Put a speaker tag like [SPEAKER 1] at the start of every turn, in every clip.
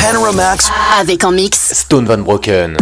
[SPEAKER 1] Panoramax
[SPEAKER 2] Avec en mix
[SPEAKER 3] Stone Van Broken.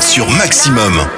[SPEAKER 4] Sur Maximum.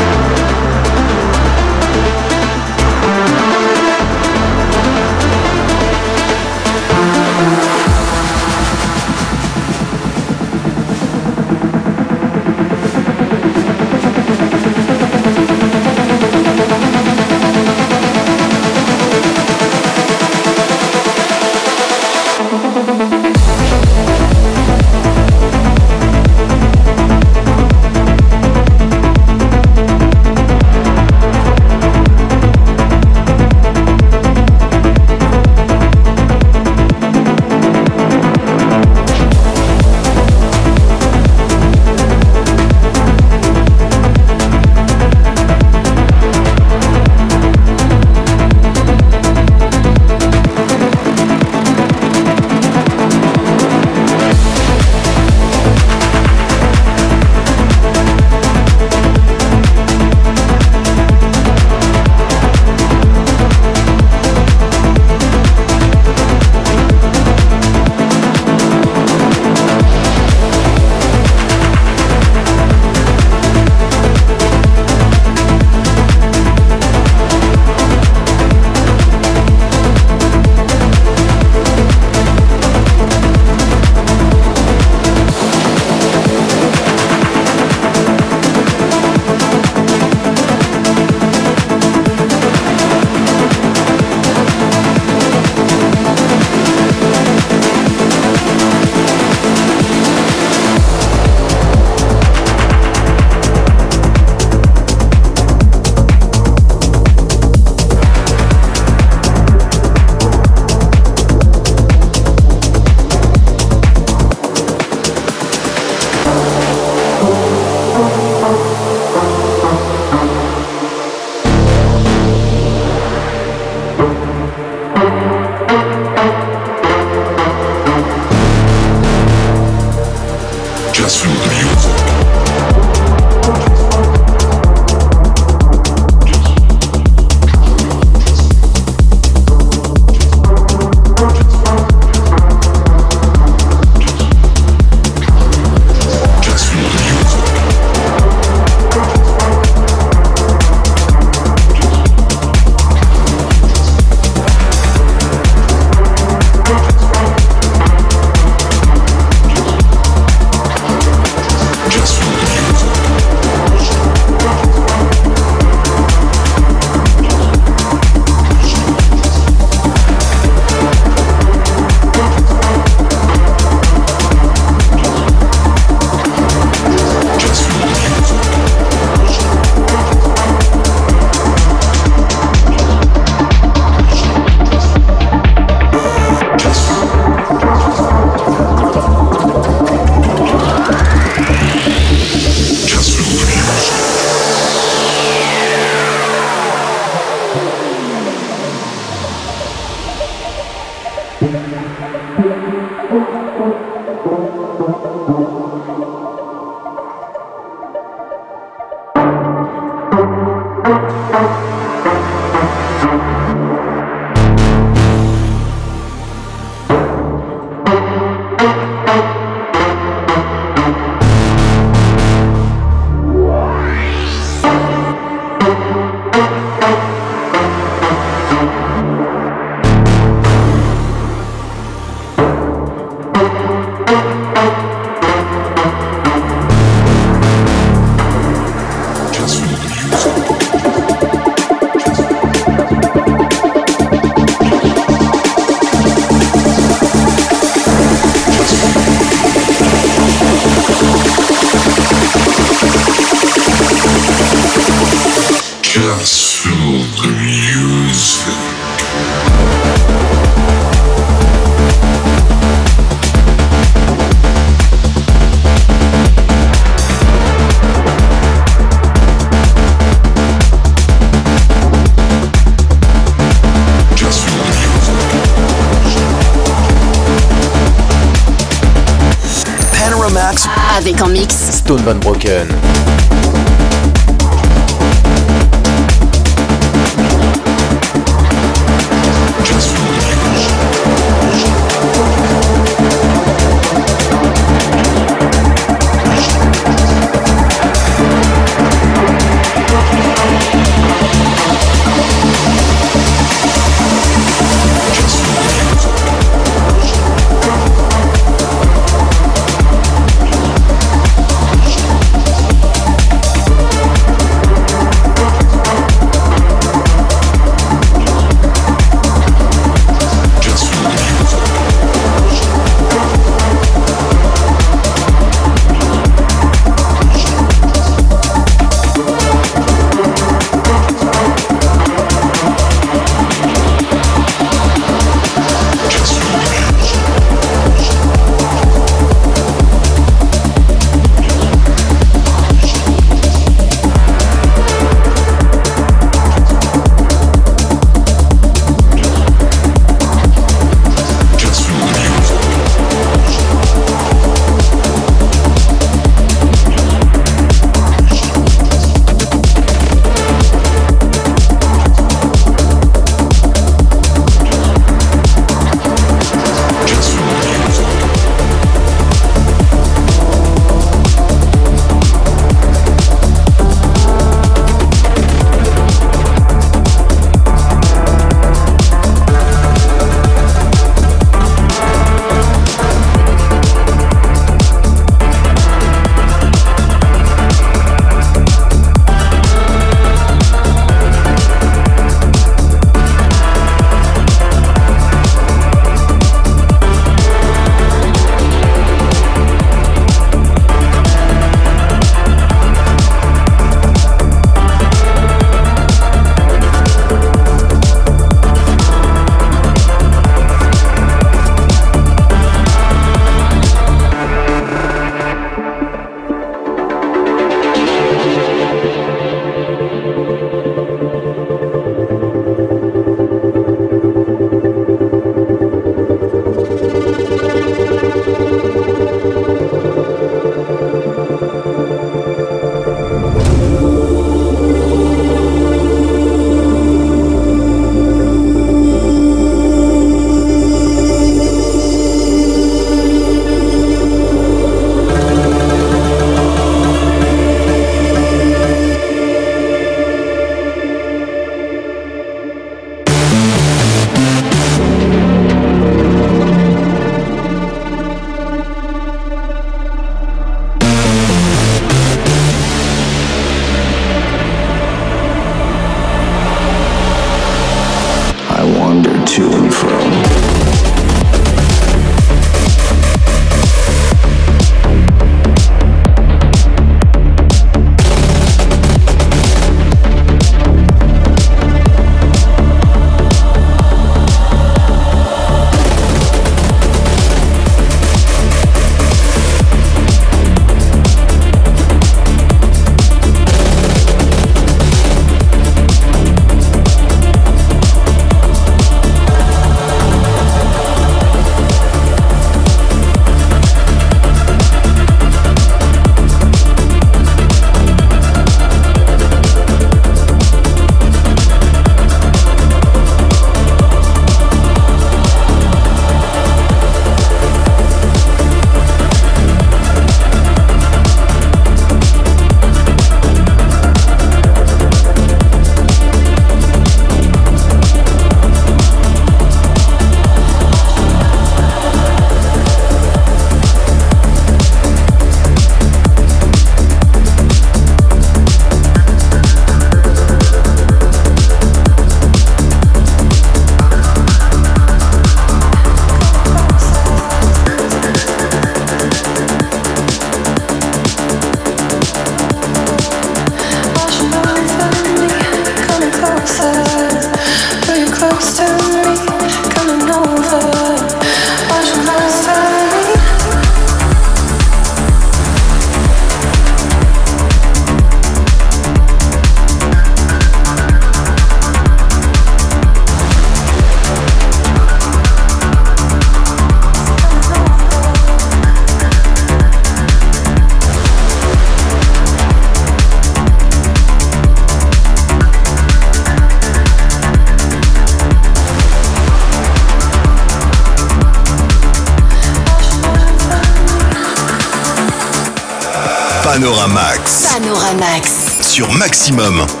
[SPEAKER 5] Maximum.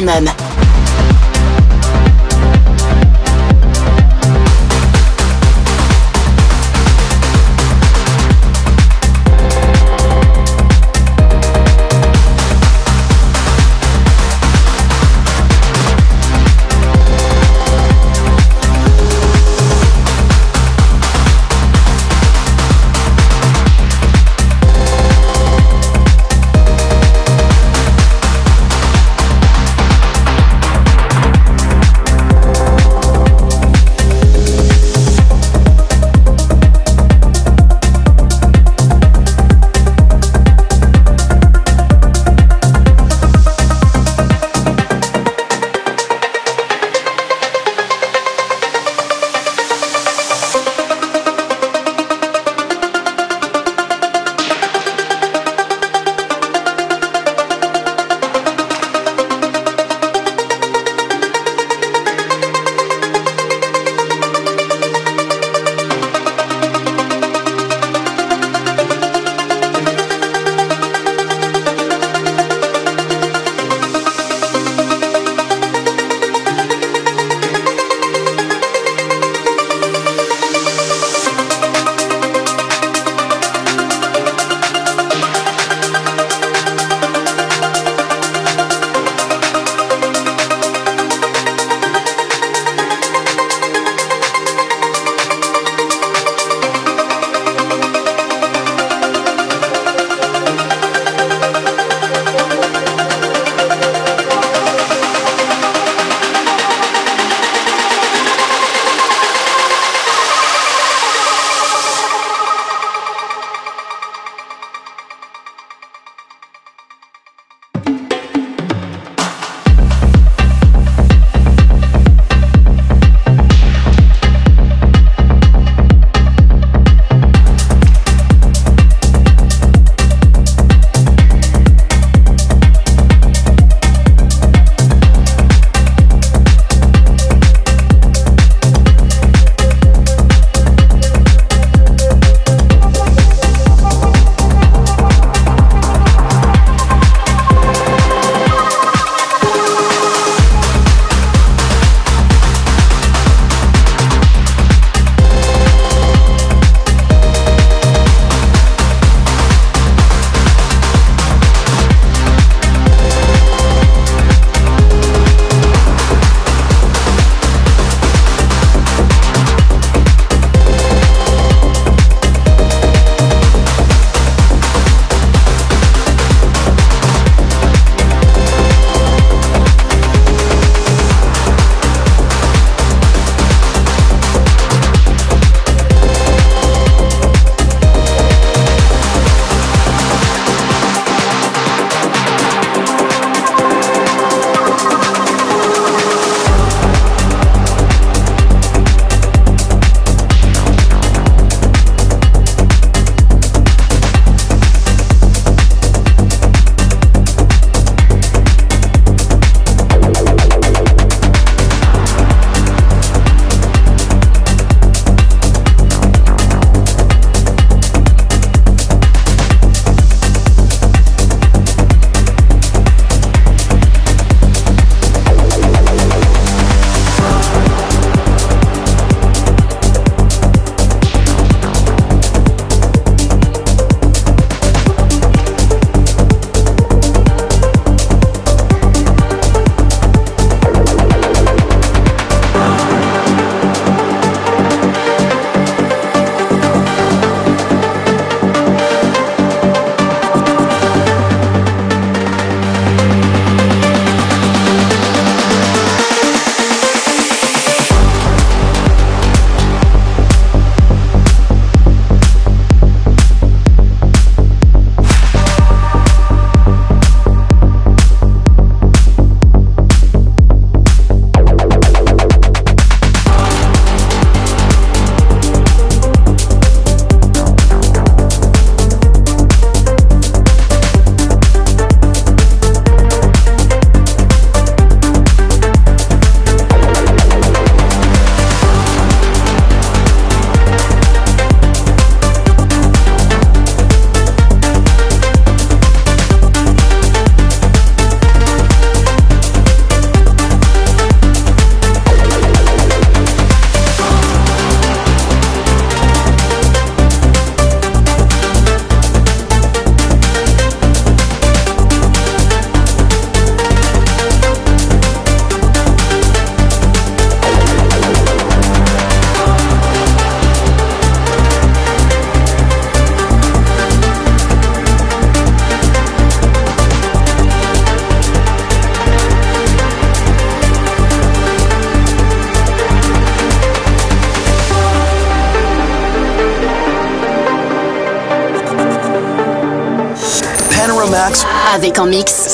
[SPEAKER 5] Maximum.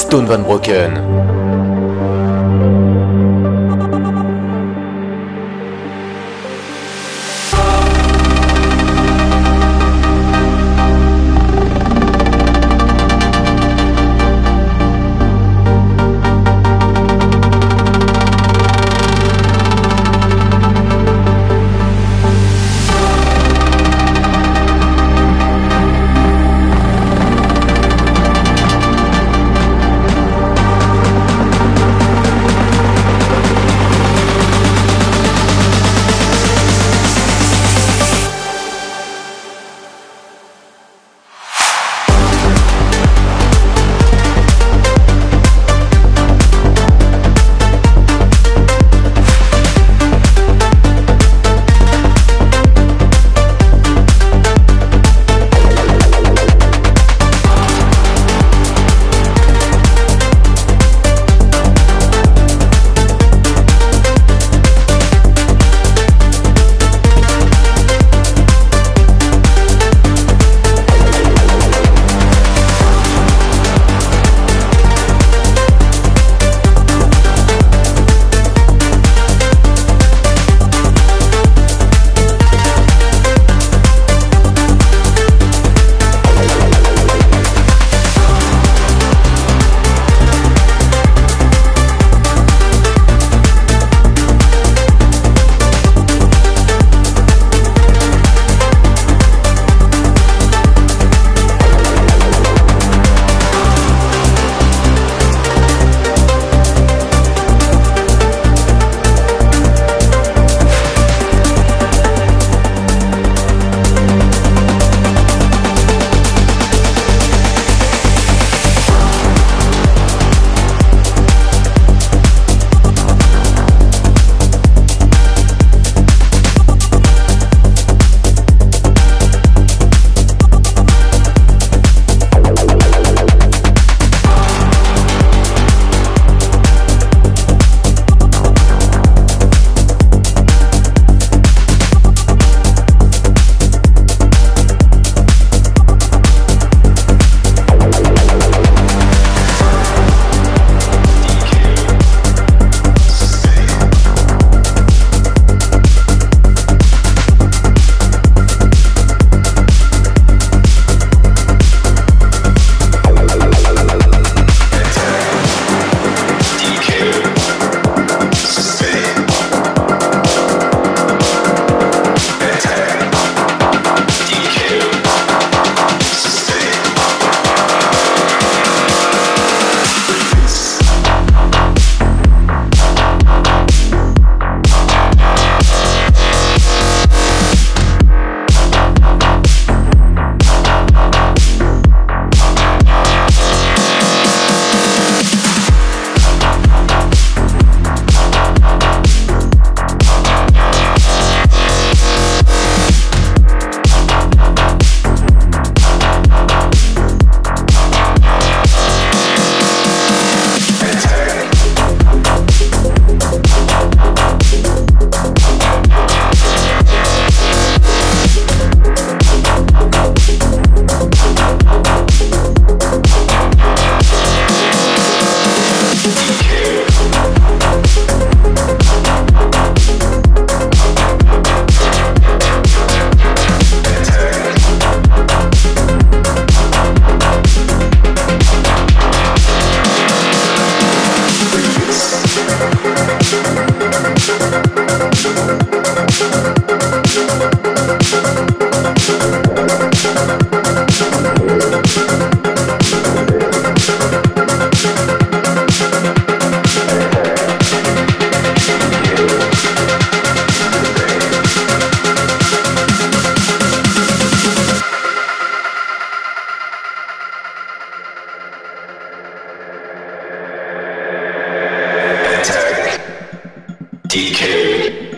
[SPEAKER 6] Stone Van Broken.
[SPEAKER 4] decay,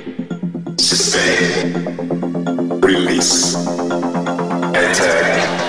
[SPEAKER 3] sustain,
[SPEAKER 4] release, attack.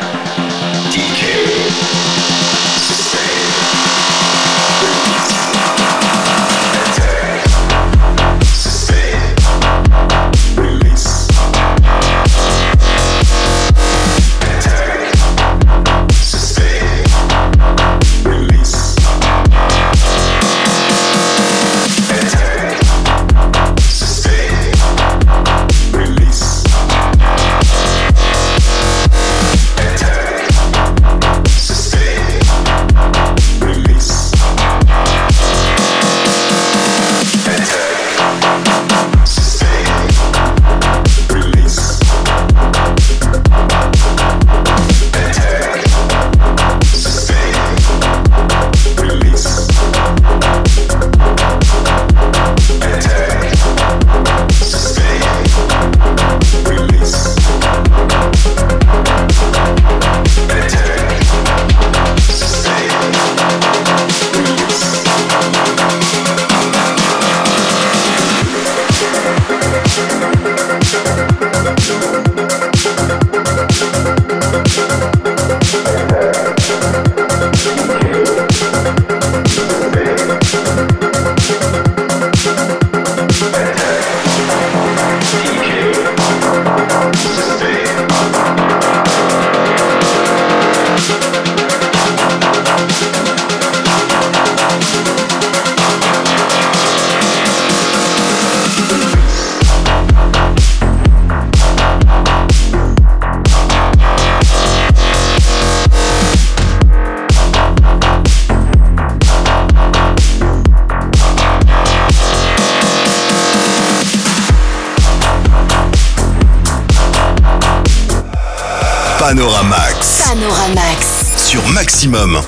[SPEAKER 3] Panoramax. Panoramax. Sur Maximum.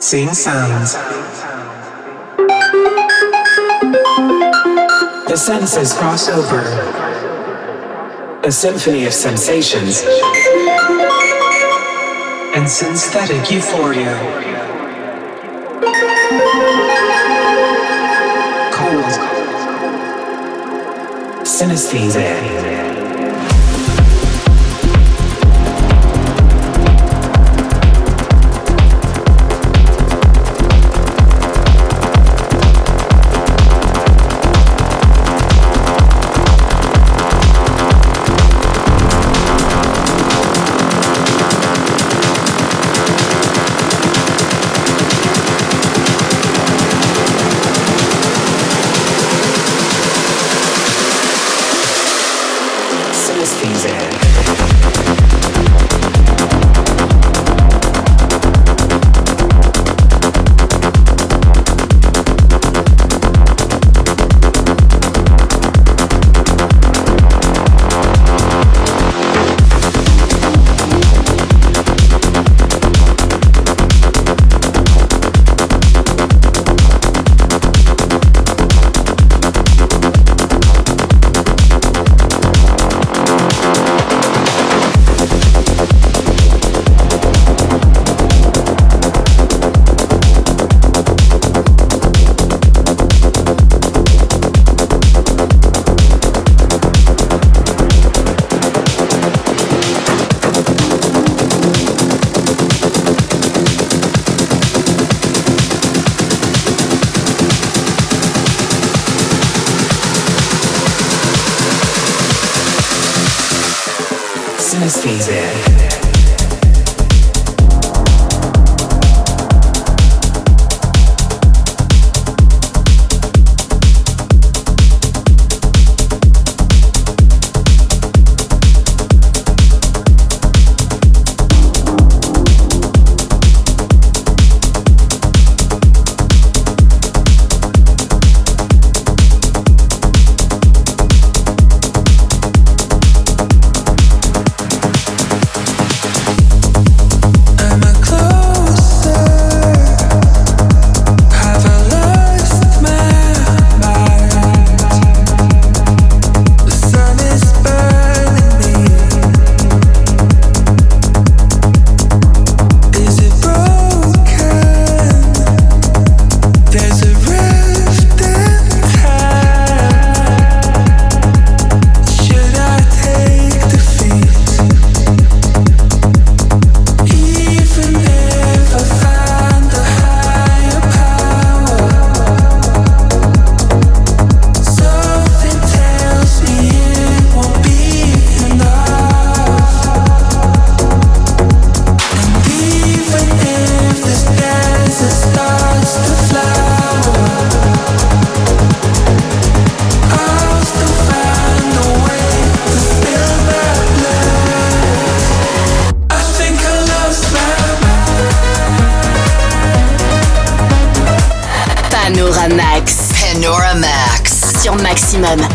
[SPEAKER 5] Seeing sounds. The senses cross over. A symphony of sensations and synthetic euphoria. Cold. Synesthesia.
[SPEAKER 1] Maxximum.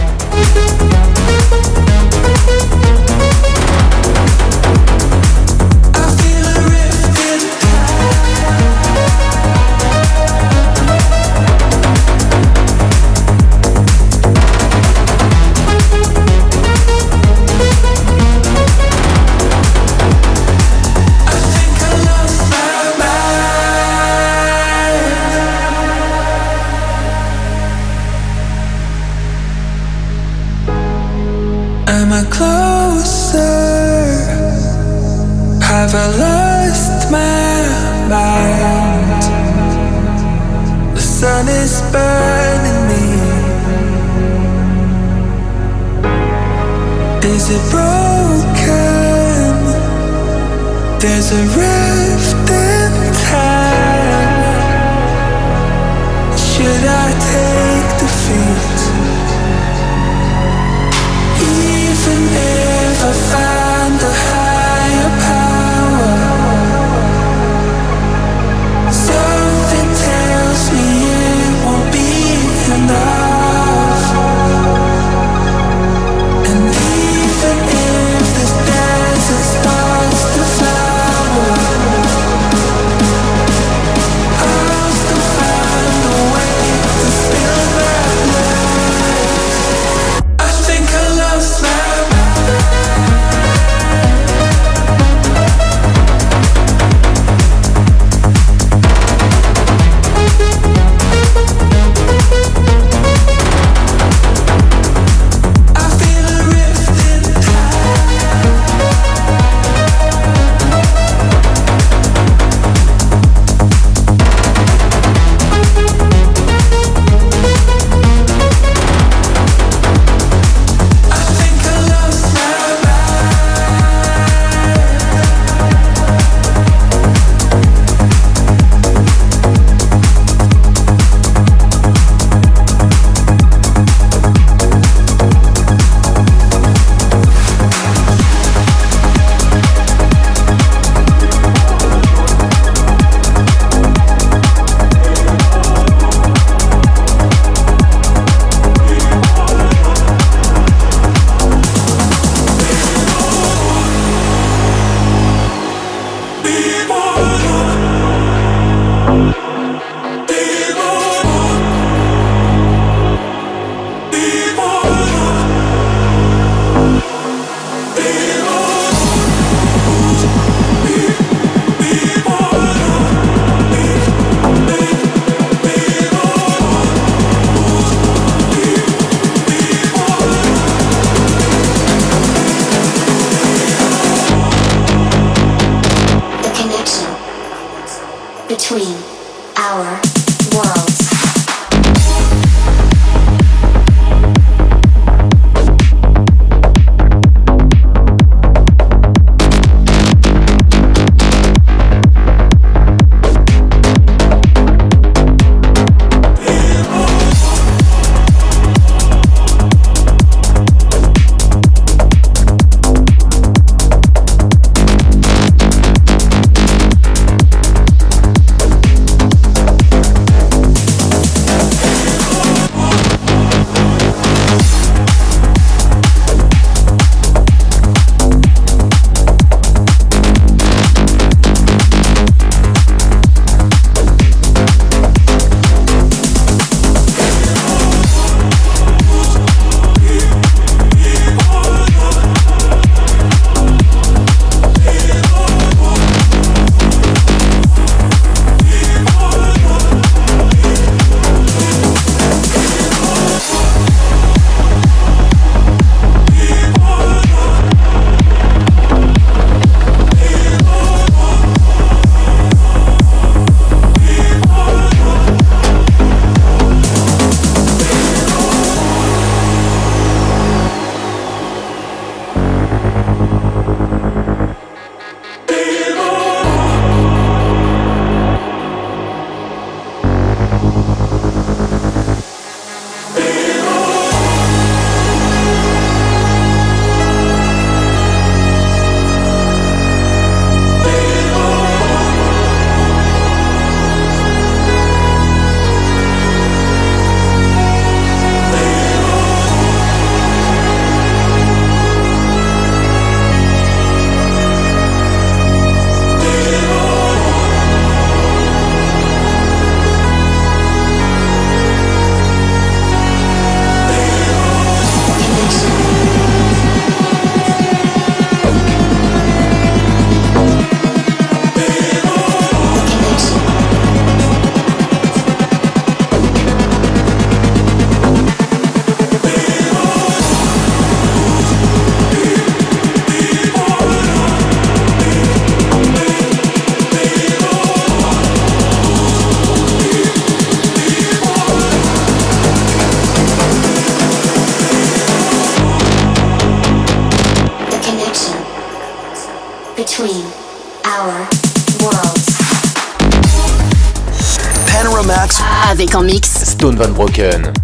[SPEAKER 1] Van Broken.